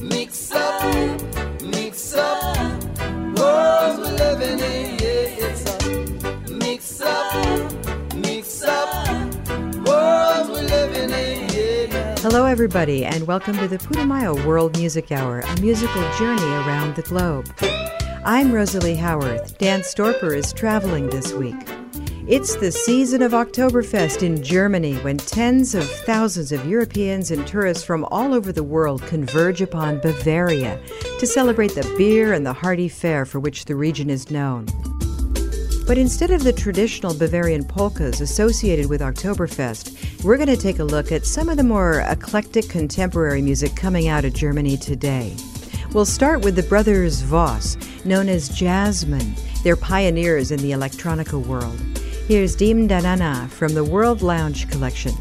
Mix up, mix up, world we're living in, yeah, it's a mix up, mix up, world we're living in, yeah. Hello, everybody, and welcome to the Putumayo World Music Hour, a musical journey around the globe. I'm Rosalie Howarth. Dan Storper is traveling this week. It's the season of Oktoberfest in Germany when tens of thousands of Europeans and tourists from all over the world converge upon Bavaria to celebrate the beer and the hearty fare for which the region is known. But instead of the traditional Bavarian polkas associated with Oktoberfest, we're going to take a look at some of the more eclectic contemporary music coming out of Germany today. We'll start with the brothers Voss, known as Jasmon. They're pioneers in the electronica world. Here's Dim Danana from the World Lounge collection.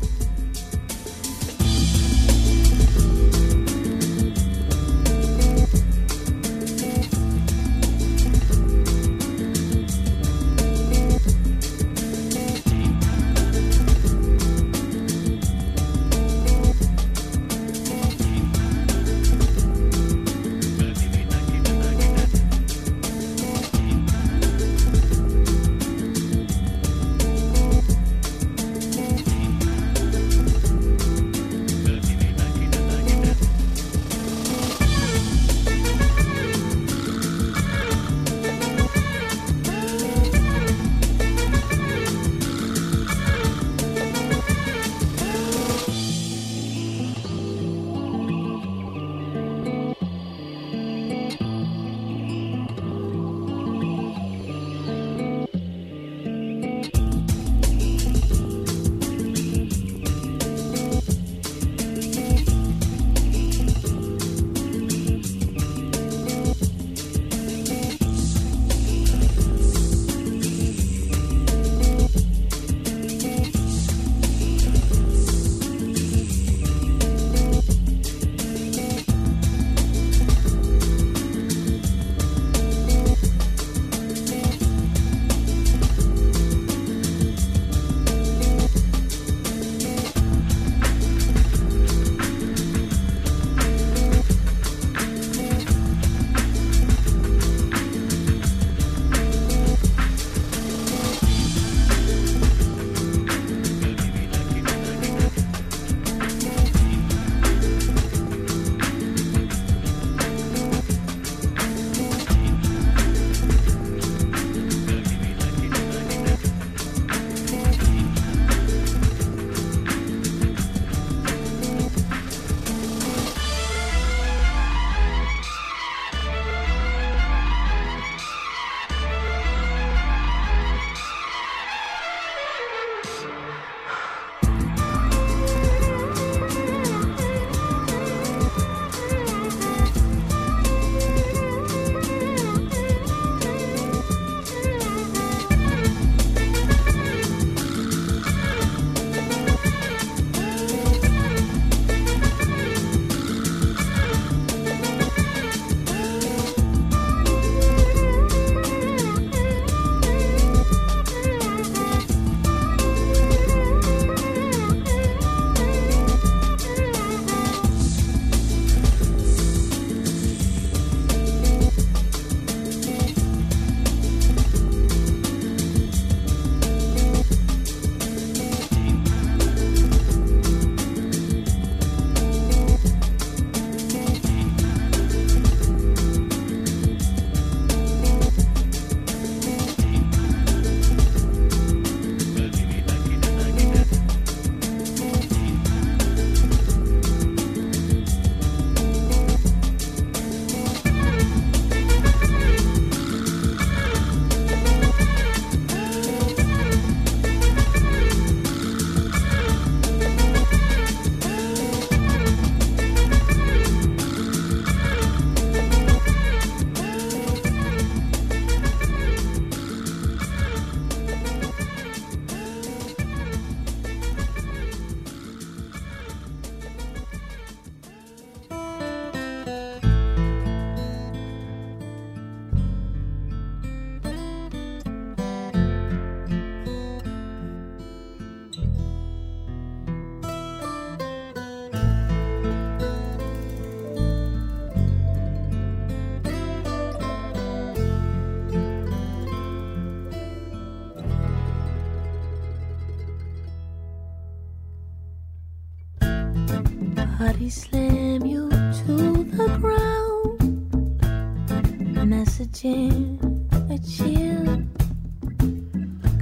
Messaging a chill.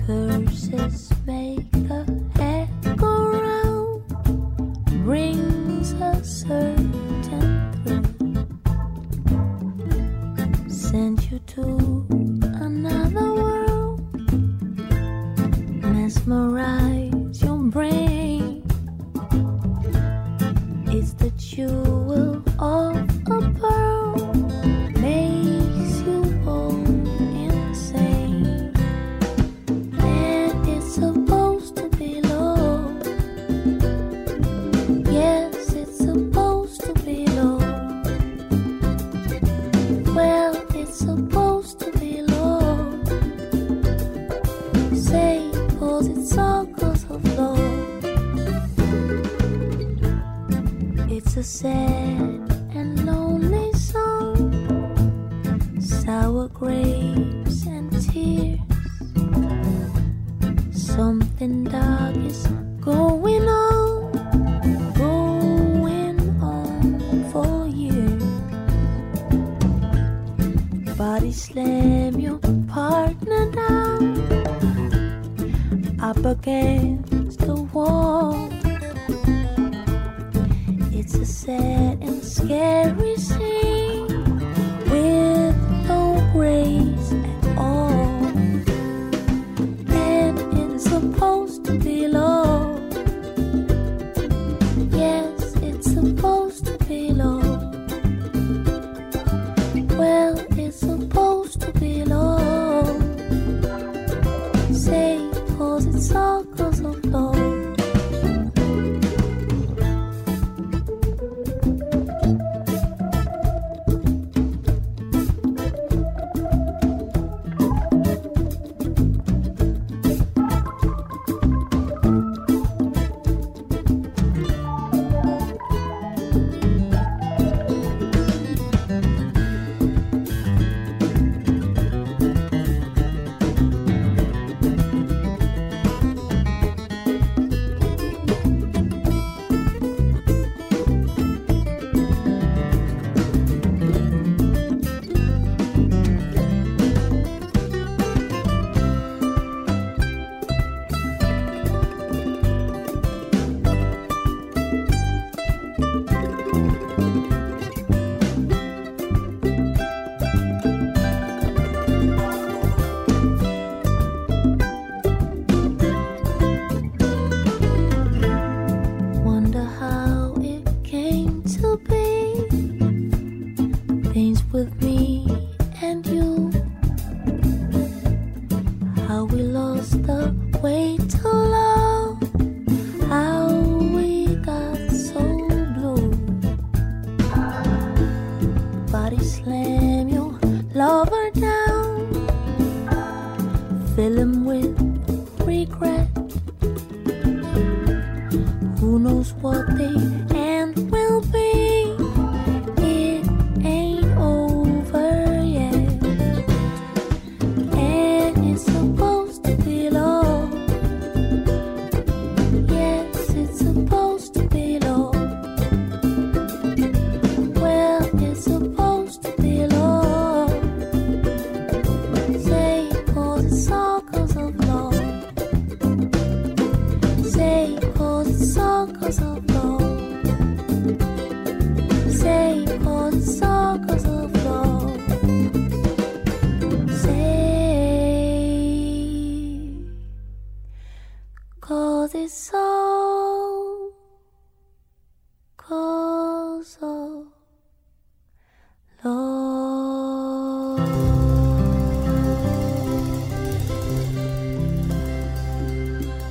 Curses make the head go round. Brings a certain thrill. Send you to another world. Mesmerize your brain. It's the jewel of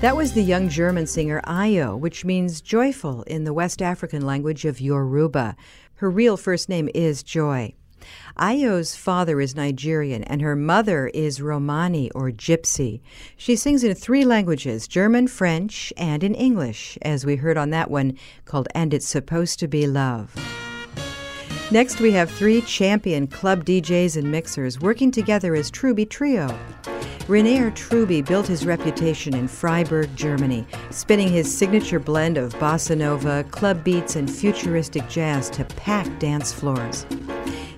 That was the young German singer Ayo, which means joyful in the West African language of Yoruba. Her real first name is Joy. Ayo's father is Nigerian and her mother is Romani or Gypsy. She sings in three languages German, French, and in English, as we heard on that one called And It's Supposed to Be Love. Next, we have three champion club DJs and mixers working together as Truby Trio. Rainer Truby built his reputation in Freiburg, Germany, spinning his signature blend of bossa nova, club beats, and futuristic jazz to pack dance floors.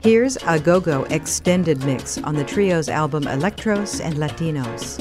Here's a go go extended mix on the trio's album Electros and Latinos.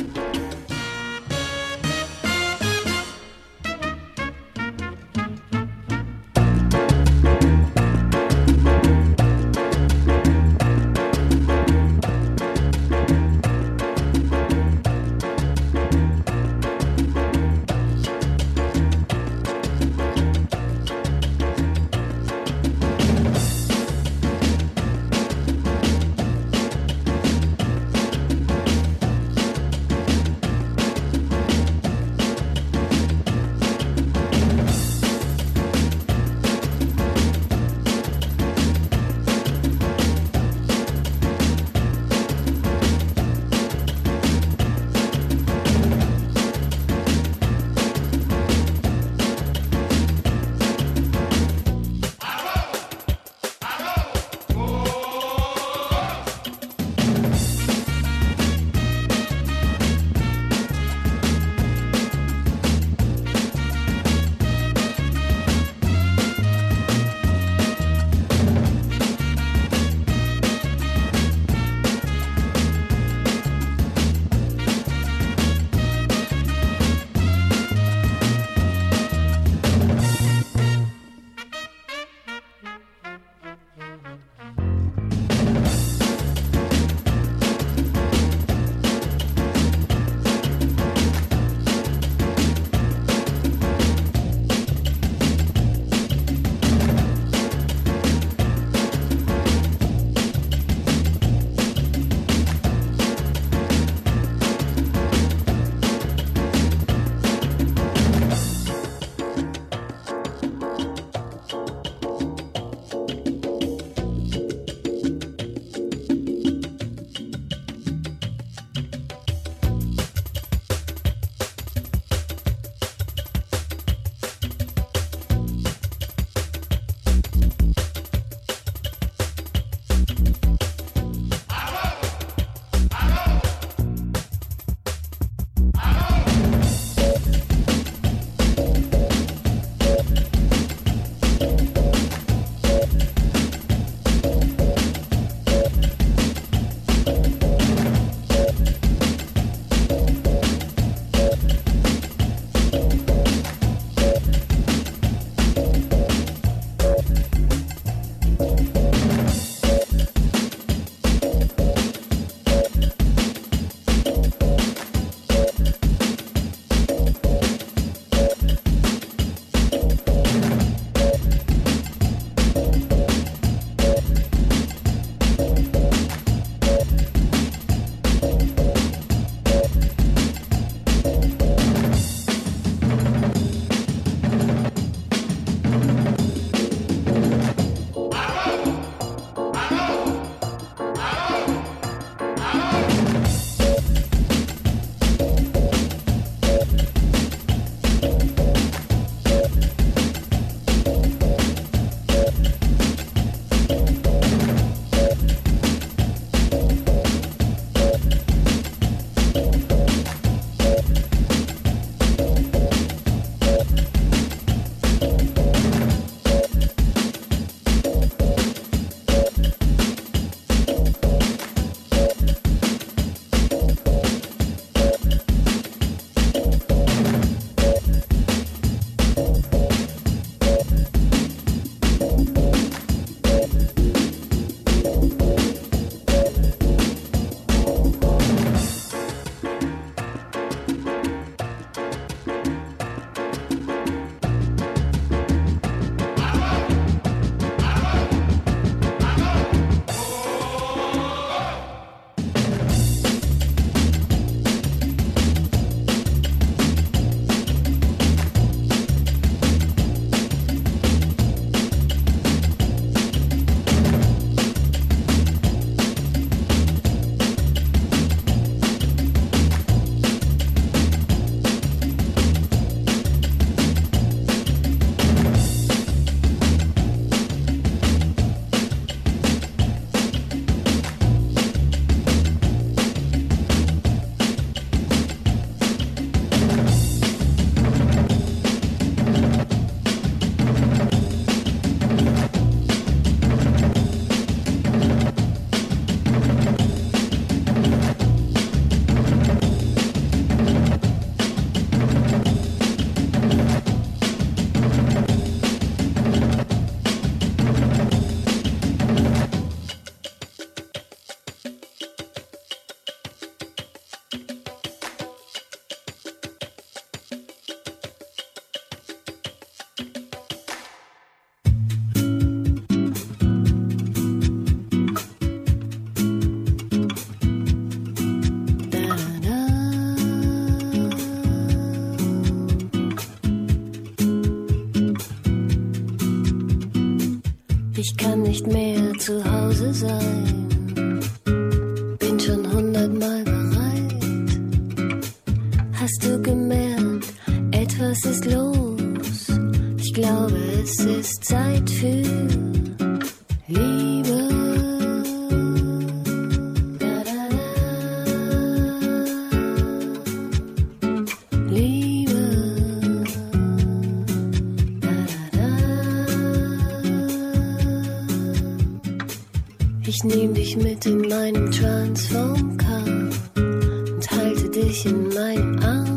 Ich kann nicht mehr zu Hause sein. In meinem Arm.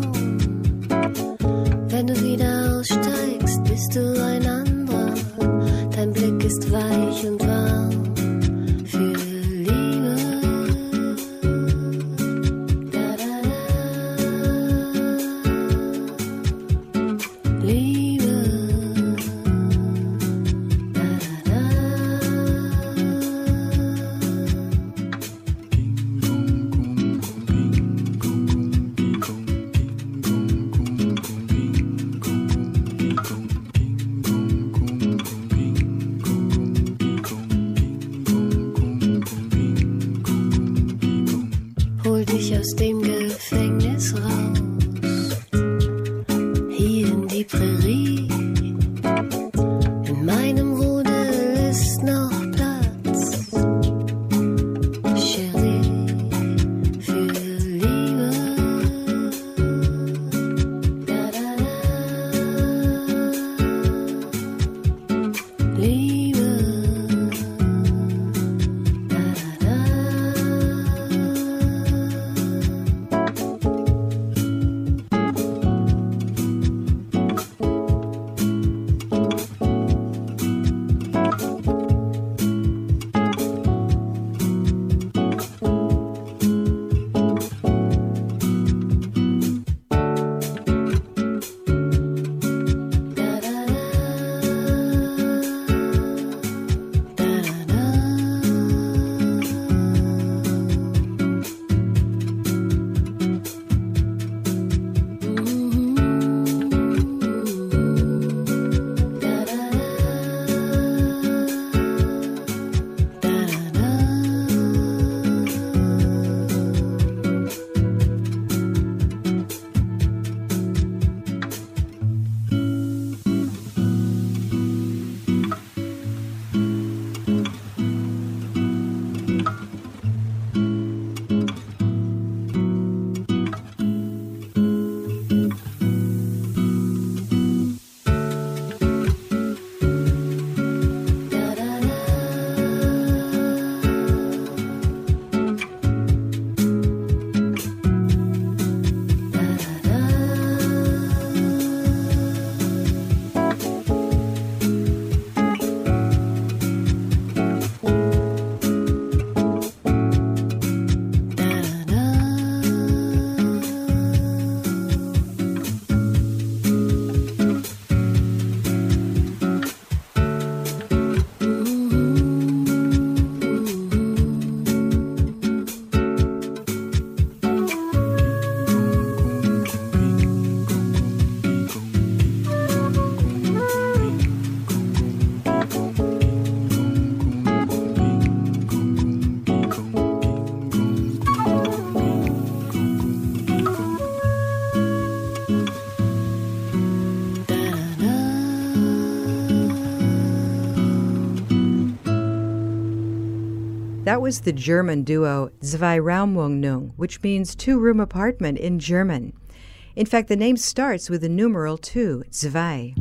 That was the German duo Zwei-Raumwohnung, which means two room apartment in German. In fact, the name starts with the numeral two, zwei.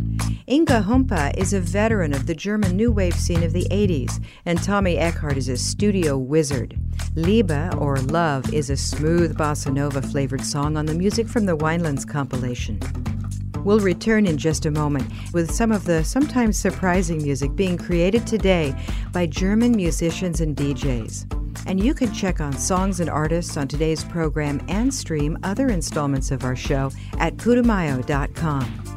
Inga Humpe is a veteran of the German new wave scene of the 80s, and Tommi Eckart is a studio wizard. Liebe, or Love, is a smooth bossa nova flavored song on the music from the Winelands compilation. We'll return in just a moment with some of the sometimes surprising music being created today by German musicians and DJs. And you can check on songs and artists on today's program and stream other installments of our show at putumayo.com.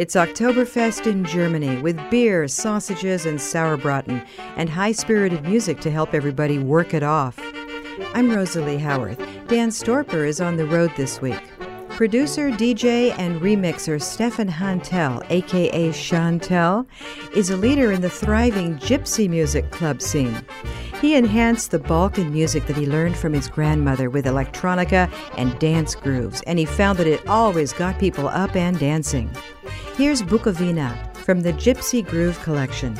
It's Oktoberfest in Germany with beer, sausages, and sauerbraten, and high spirited music to help everybody work it off. I'm Rosalie Howarth. Dan Storper is on the road this week. Producer, DJ, and remixer Stefan Hantel, aka Shantel, is a leader in the thriving gypsy music club scene. He enhanced the Balkan music that he learned from his grandmother with electronica and dance grooves, and he found that it always got people up and dancing. Here's Bucovina from the Gypsy Groove Collection.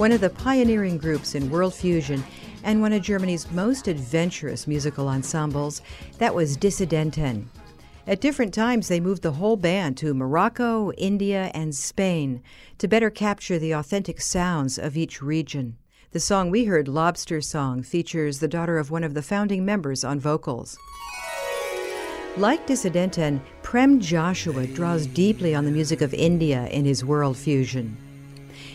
One of the pioneering groups in world fusion and one of Germany's most adventurous musical ensembles, that was Dissidenten. At different times, they moved the whole band to Morocco, India, and Spain to better capture the authentic sounds of each region. The song we heard, Lobster Song, features the daughter of one of the founding members on vocals. Like Dissidenten, Prem Joshua draws deeply on the music of India in his world fusion.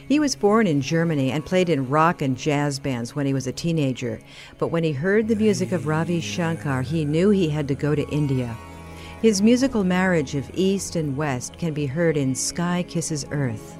He was born in Germany and played in rock and jazz bands when he was a teenager. But when he heard the music of Ravi Shankar, he knew he had to go to India. His musical marriage of East and West can be heard in Sky Kisses Earth.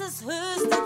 es who's the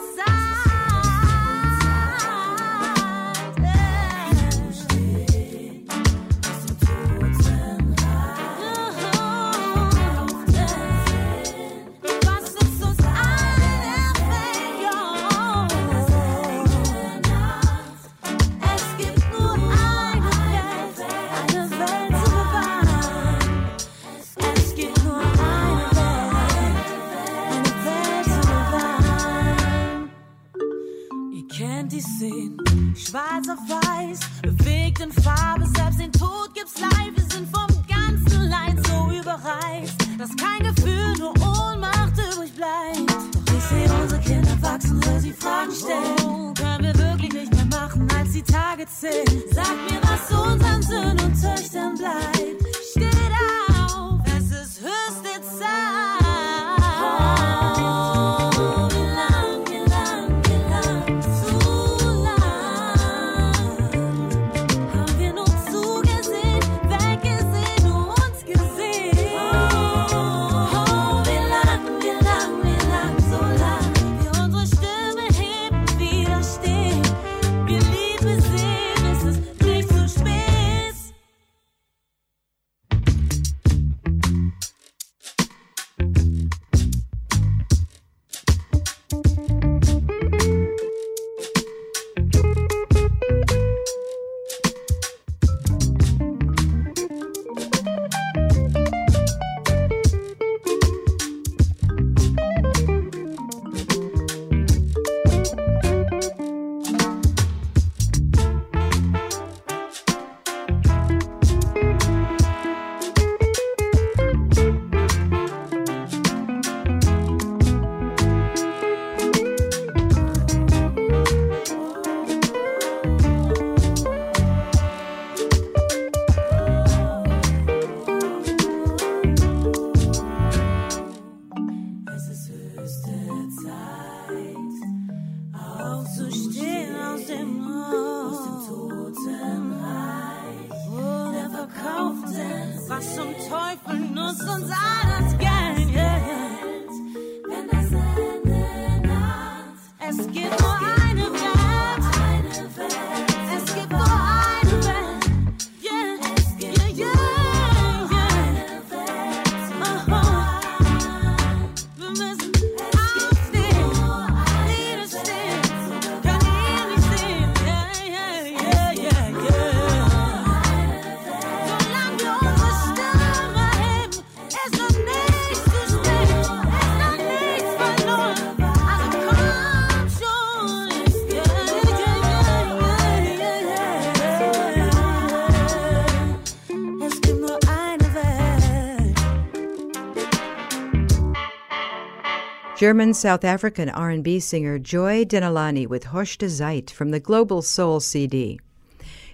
German South African R&B singer Joy Denalane with Höchste Zeit from the Global Soul CD.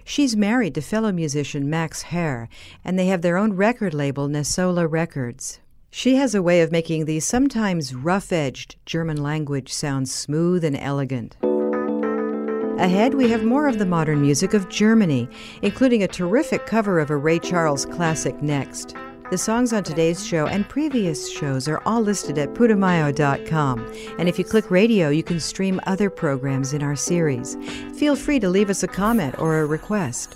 She's married to fellow musician Max Herre, and they have their own record label, Nesola Records. She has a way of making the sometimes rough-edged German language sound smooth and elegant. Ahead, we have more of the modern music of Germany, including a terrific cover of a Ray Charles classic next. The songs on today's show and previous shows are all listed at putumayo.com. And if you click radio, you can stream other programs in our series. Feel free to leave us a comment or a request.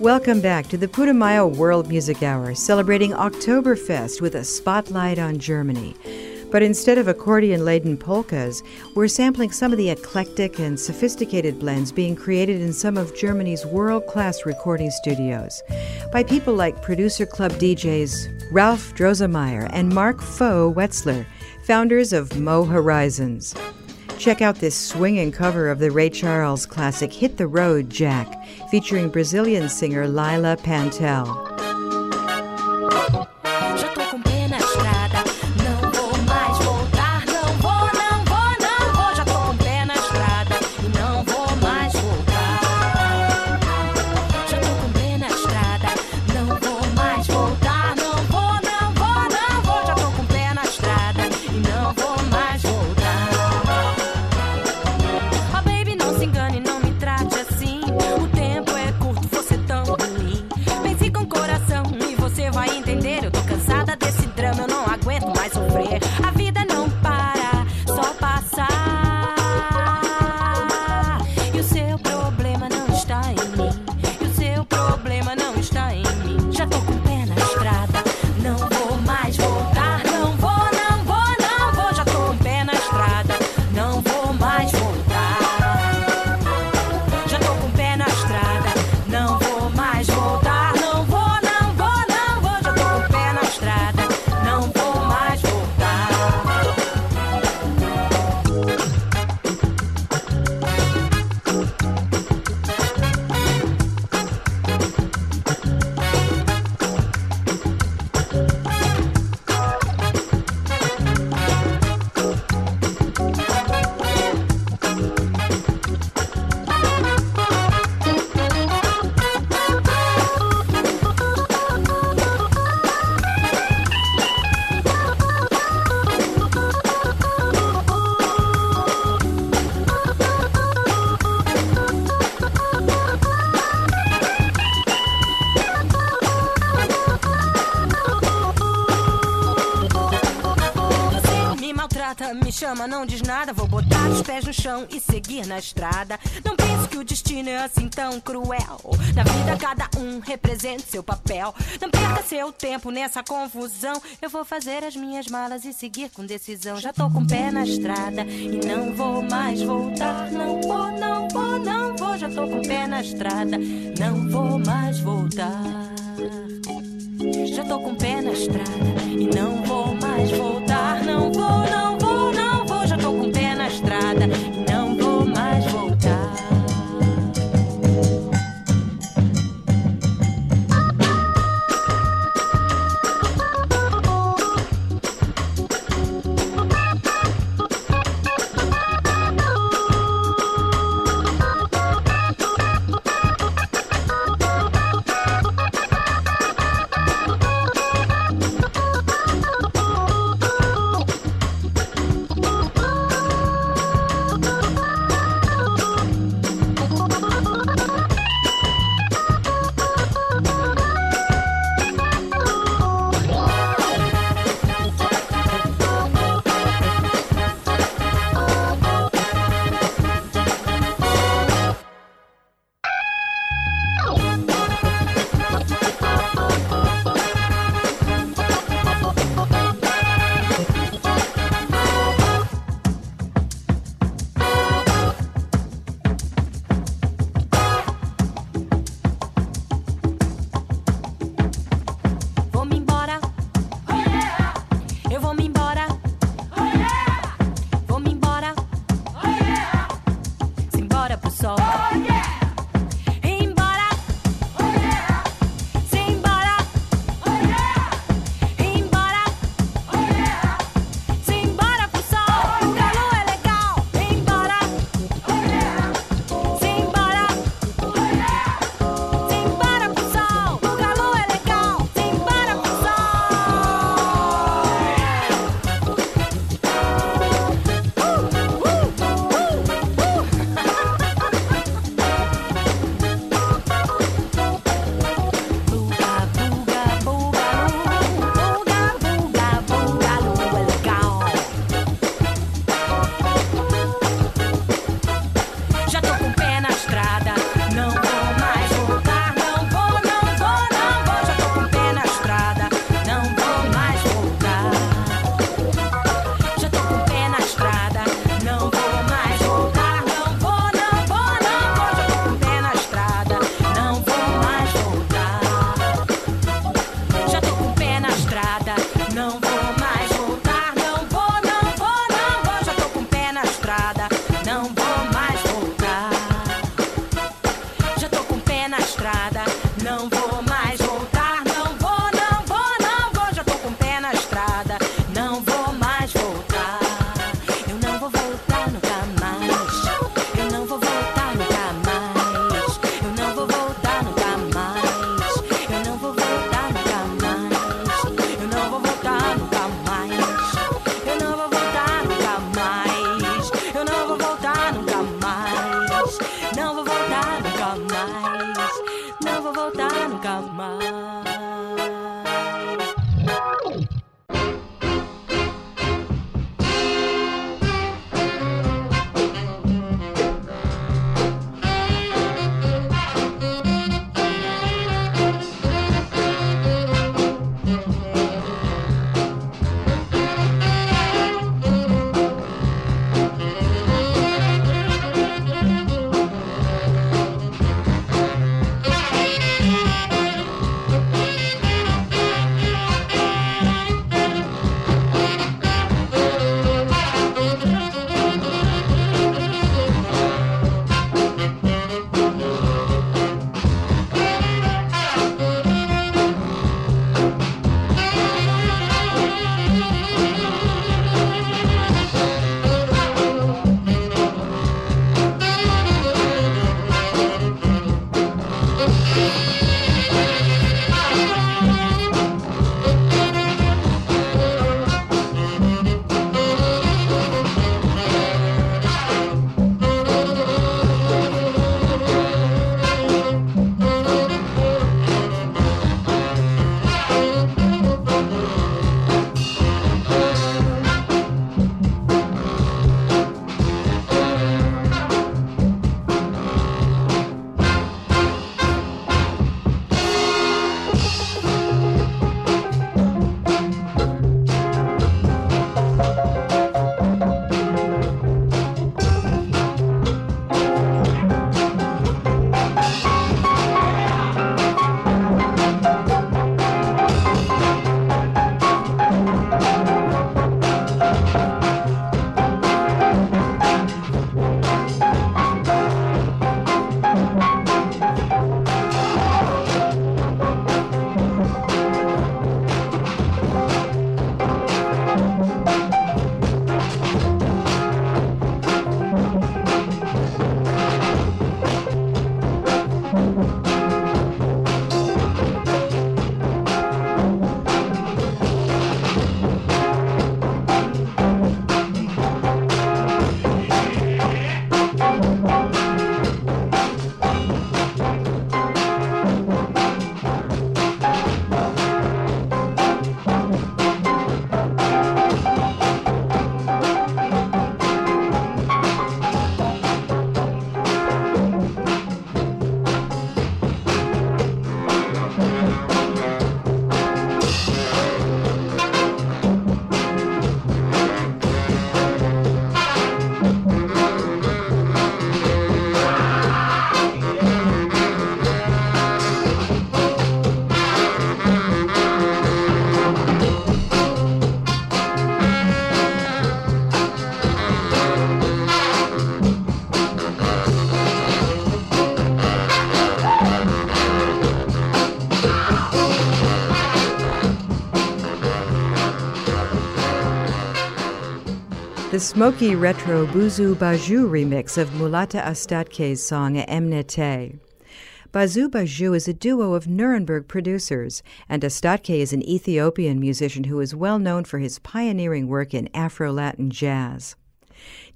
Welcome back to the Putumayo World Music Hour, celebrating Oktoberfest with a spotlight on Germany. But instead of accordion laden polkas, we're sampling some of the eclectic and sophisticated blends being created in some of Germany's world class recording studios by people like producer club DJs Ralf Droesemeyer and Mark Foe Wetzler, founders of Mo'Horizons. Check out this swinging cover of the Ray Charles classic Hit the Road, Jack, featuring Brazilian singer Leila Pantel. Chama, não diz nada. Vou botar os pés no chão e seguir na estrada. Não pense que o destino é assim tão cruel. Na vida, cada um representa seu papel. Não perca seu tempo nessa confusão. Eu vou fazer as minhas malas e seguir com decisão. Já tô com o pé na estrada e não vou mais voltar. Não vou, não vou, não vou. Já tô com o pé na estrada, não vou mais voltar. The smoky retro Boozoo Bajou remix of Mulatu Astatke's song Emnete. Boozoo Bajou is a duo of Nuremberg producers, and Astatke is an Ethiopian musician who is well known for his pioneering work in Afro Latin jazz.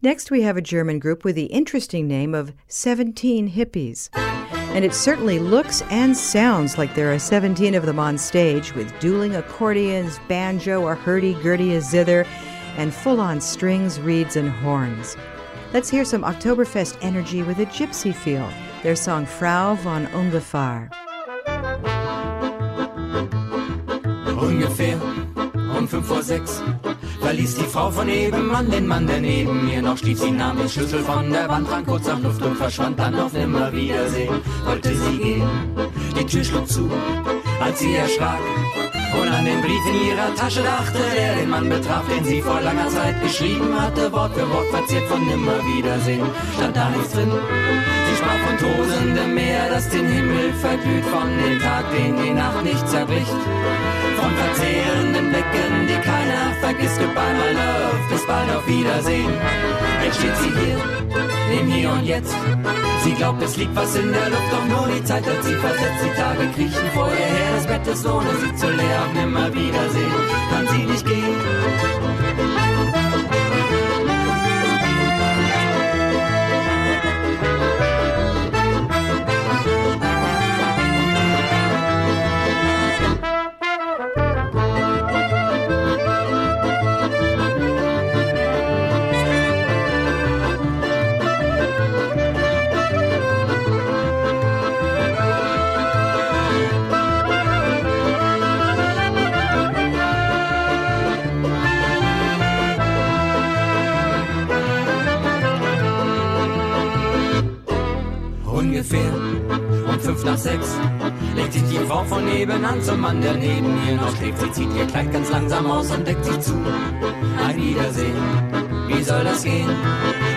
Next, we have a German group with the interesting name of 17 Hippies. And it certainly looks and sounds like there are 17 of them on stage with dueling accordions, banjo, a hurdy-gurdy, a zither, and full on strings, reeds, and horns. Let's hear some Oktoberfest energy with a gypsy feel. Their song Frau von Ungefähr. Ungefähr um fünf vor sechs verließ die Frau von nebenan den Mann, der neben mir noch stieg. Sie nahm den Schlüssel von der Wand, trank kurz nach Luft und verschwand dann auf Nimmerwiedersehen. Wollte sie gehen, die Tür schlug zu, als sie erschrak und an den Brief in ihrer Tasche dachte, der den Mann betraf, den sie vor langer Zeit geschrieben hatte, Wort für Wort verziert von Nimmerwiedersehen. Stand da nichts drin. Sie sprach von tosendem Meer, das den Himmel verglüht, von dem Tag, den die Nacht nicht zerbricht. Von verzehrenden Blicken, die keiner vergisst. Goodbye, my love, bis bald auf Wiedersehen. Jetzt steht sie hier, im Hier und Jetzt. Sie glaubt, es liegt was in der Luft, doch nur die Zeit hat sie versetzt. Die Tage kriechen vor ihr her, das Bett ist ohne sie zu leer. Und nimmer Wiedersehen kann sie nicht gehen. Nach sechs legt sich die Frau von nebenan zum Mann, der neben ihr noch schläft. Sie zieht ihr Kleid ganz langsam aus und deckt sich zu. Ein Wiedersehen, wie soll das gehen?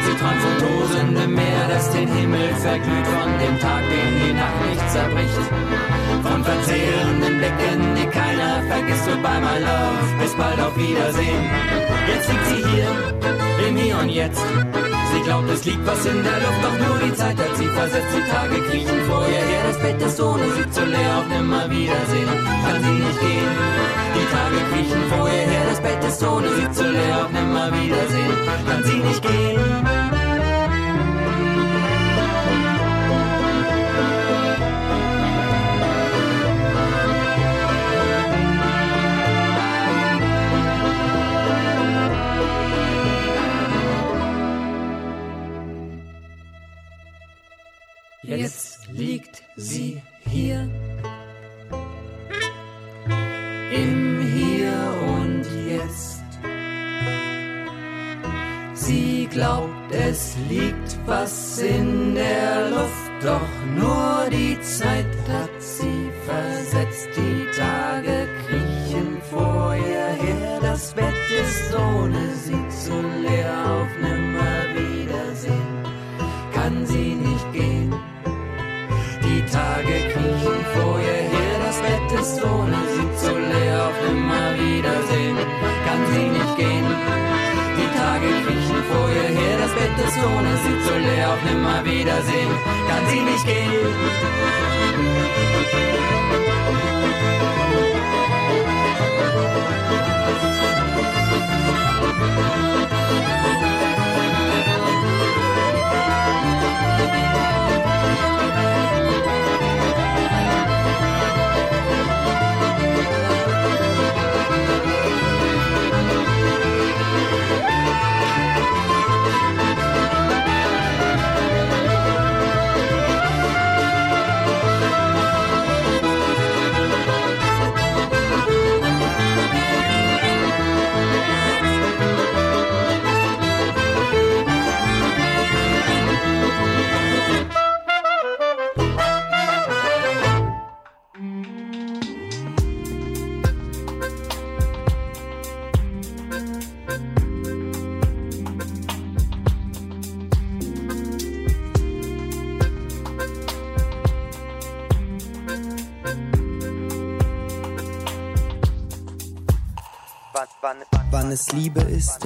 Sie träumt von tosendem Meer, das den Himmel verglüht, von dem Tag, den die Nacht nicht zerbricht. Von verzehrenden Blicken, die keiner vergisst. Goodbye, my love, bis bald auf Wiedersehen. Jetzt liegt sie hier, im Hier und Jetzt. Sie glaubt, es liegt was in der Luft, doch nur die Zeit hat sie versetzt. Die Tage kriechen vor ihr her, das Bett ist ohne sie zu leer. Auf nimmer Wiedersehen kann sie nicht gehen. Die Tage kriechen vor ihr her, das Bett ist ohne sie zu leer. Auf nimmer Wiedersehen kann sie nicht gehen. Sie hier im Hier und Jetzt. Sie glaubt, es liegt was in der Luft, doch nur die Zeit hat ohne sie zu leer auf immer Wiedersehen, kann sie nicht gehen. Die Tage kriechen vor ihr her, das Bett ist ohne, sie zu leer auf immer Wiedersehen, kann sie nicht gehen.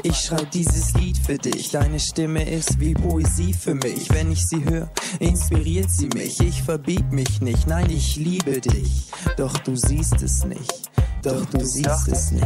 Ich schreib dieses Lied für dich. Deine Stimme ist wie Poesie für mich. Wenn ich sie höre, inspiriert sie mich. Ich verbieg mich nicht, nein, ich liebe dich. Doch du siehst es nicht. Doch du siehst es nicht.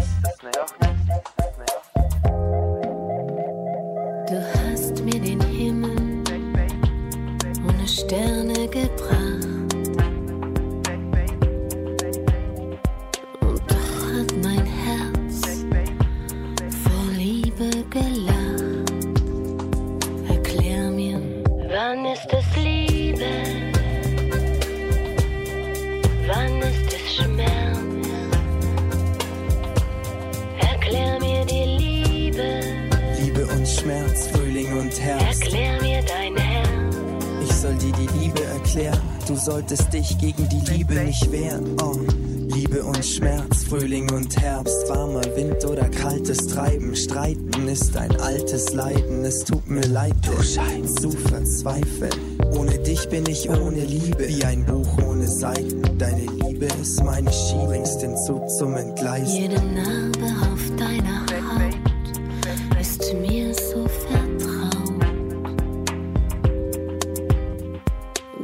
Leiden. Es tut mir leid, du scheinst zu verzweifeln. Ohne dich bin ich ohne Liebe, wie ein Buch ohne Seiten. Deine Liebe ist meine Ski, bringst den Zug zum Entgleisen. Jede Narbe auf deiner Haut ist mir so vertraut.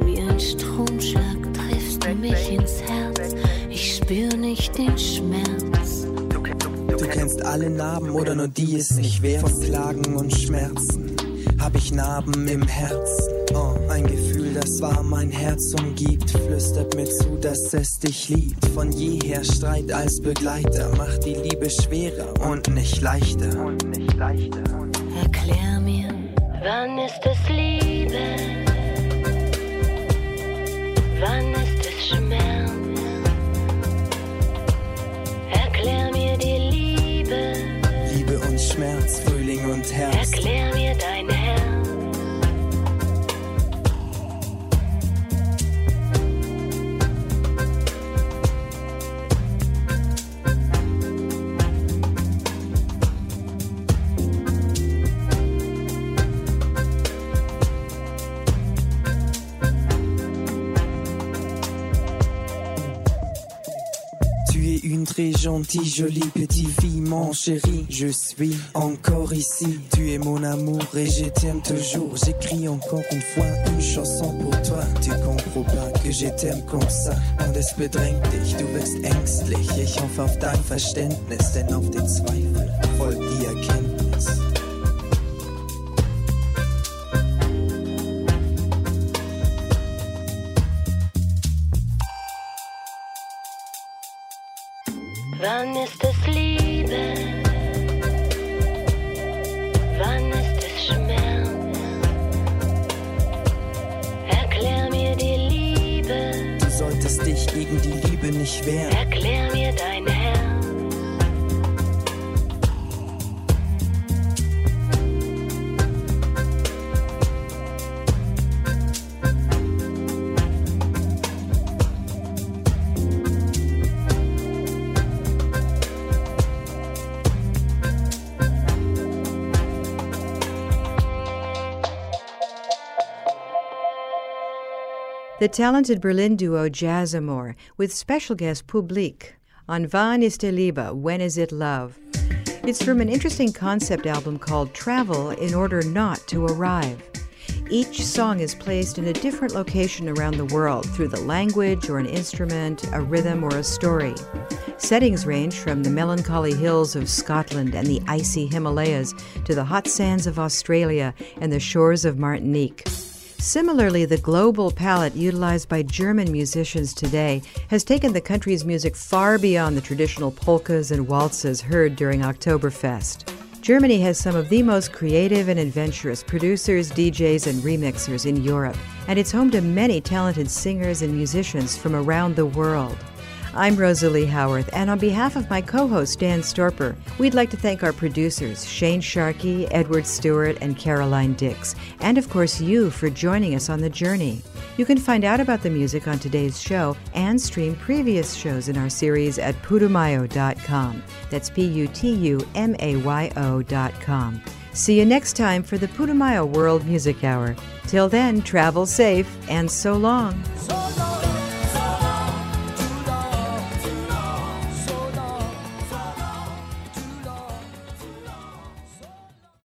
Wie ein Stromschlag triffst du mich ins Herz. Ich spür nicht den Schmerz. Du kennst alle Narben oder nur die es nicht wert. Von Klagen und Schmerzen hab ich Narben im Herzen. Oh, ein Gefühl, das war mein Herz umgibt, flüstert mir zu, dass es dich liebt. Von jeher Streit als Begleiter macht die Liebe schwerer und nicht leichter. Und nicht leichter. Erklär mir, wann ist es Liebe? Wann très gentille, jolie petite fille, mon chéri. Je suis encore ici. Tu es mon amour et je t'aime toujours. J'écris encore une fois une chanson pour toi. Tu comprends pas que je t'aime comme ça. Und es bedrängt dich, du wirst ängstlich. Ich hoffe auf dein Verständnis, denn auf den Zweifel Erklär mir dein The talented Berlin duo Jasmon with special guest Publik on Wann ist Liebe? When is it love? It's from an interesting concept album called Travel in Order Not to Arrive. Each song is placed in a different location around the world through the language or an instrument, a rhythm, or a story. Settings range from the melancholy hills of Scotland and the icy Himalayas to the hot sands of Australia and the shores of Martinique. Similarly, the global palette utilized by German musicians today has taken the country's music far beyond the traditional polkas and waltzes heard during Oktoberfest. Germany has some of the most creative and adventurous producers, DJs, and remixers in Europe, and it's home to many talented singers and musicians from around the world. I'm Rosalie Howarth, and on behalf of my co host Dan Storper, we'd like to thank our producers, Shane Sharkey, Edward Stewart, and Caroline Dix, and of course you for joining us on the journey. You can find out about the music on today's show and stream previous shows in our series at putumayo.com. That's P U T U M A Y O.com. See you next time for the Putumayo World Music Hour. Till then, travel safe and so long. So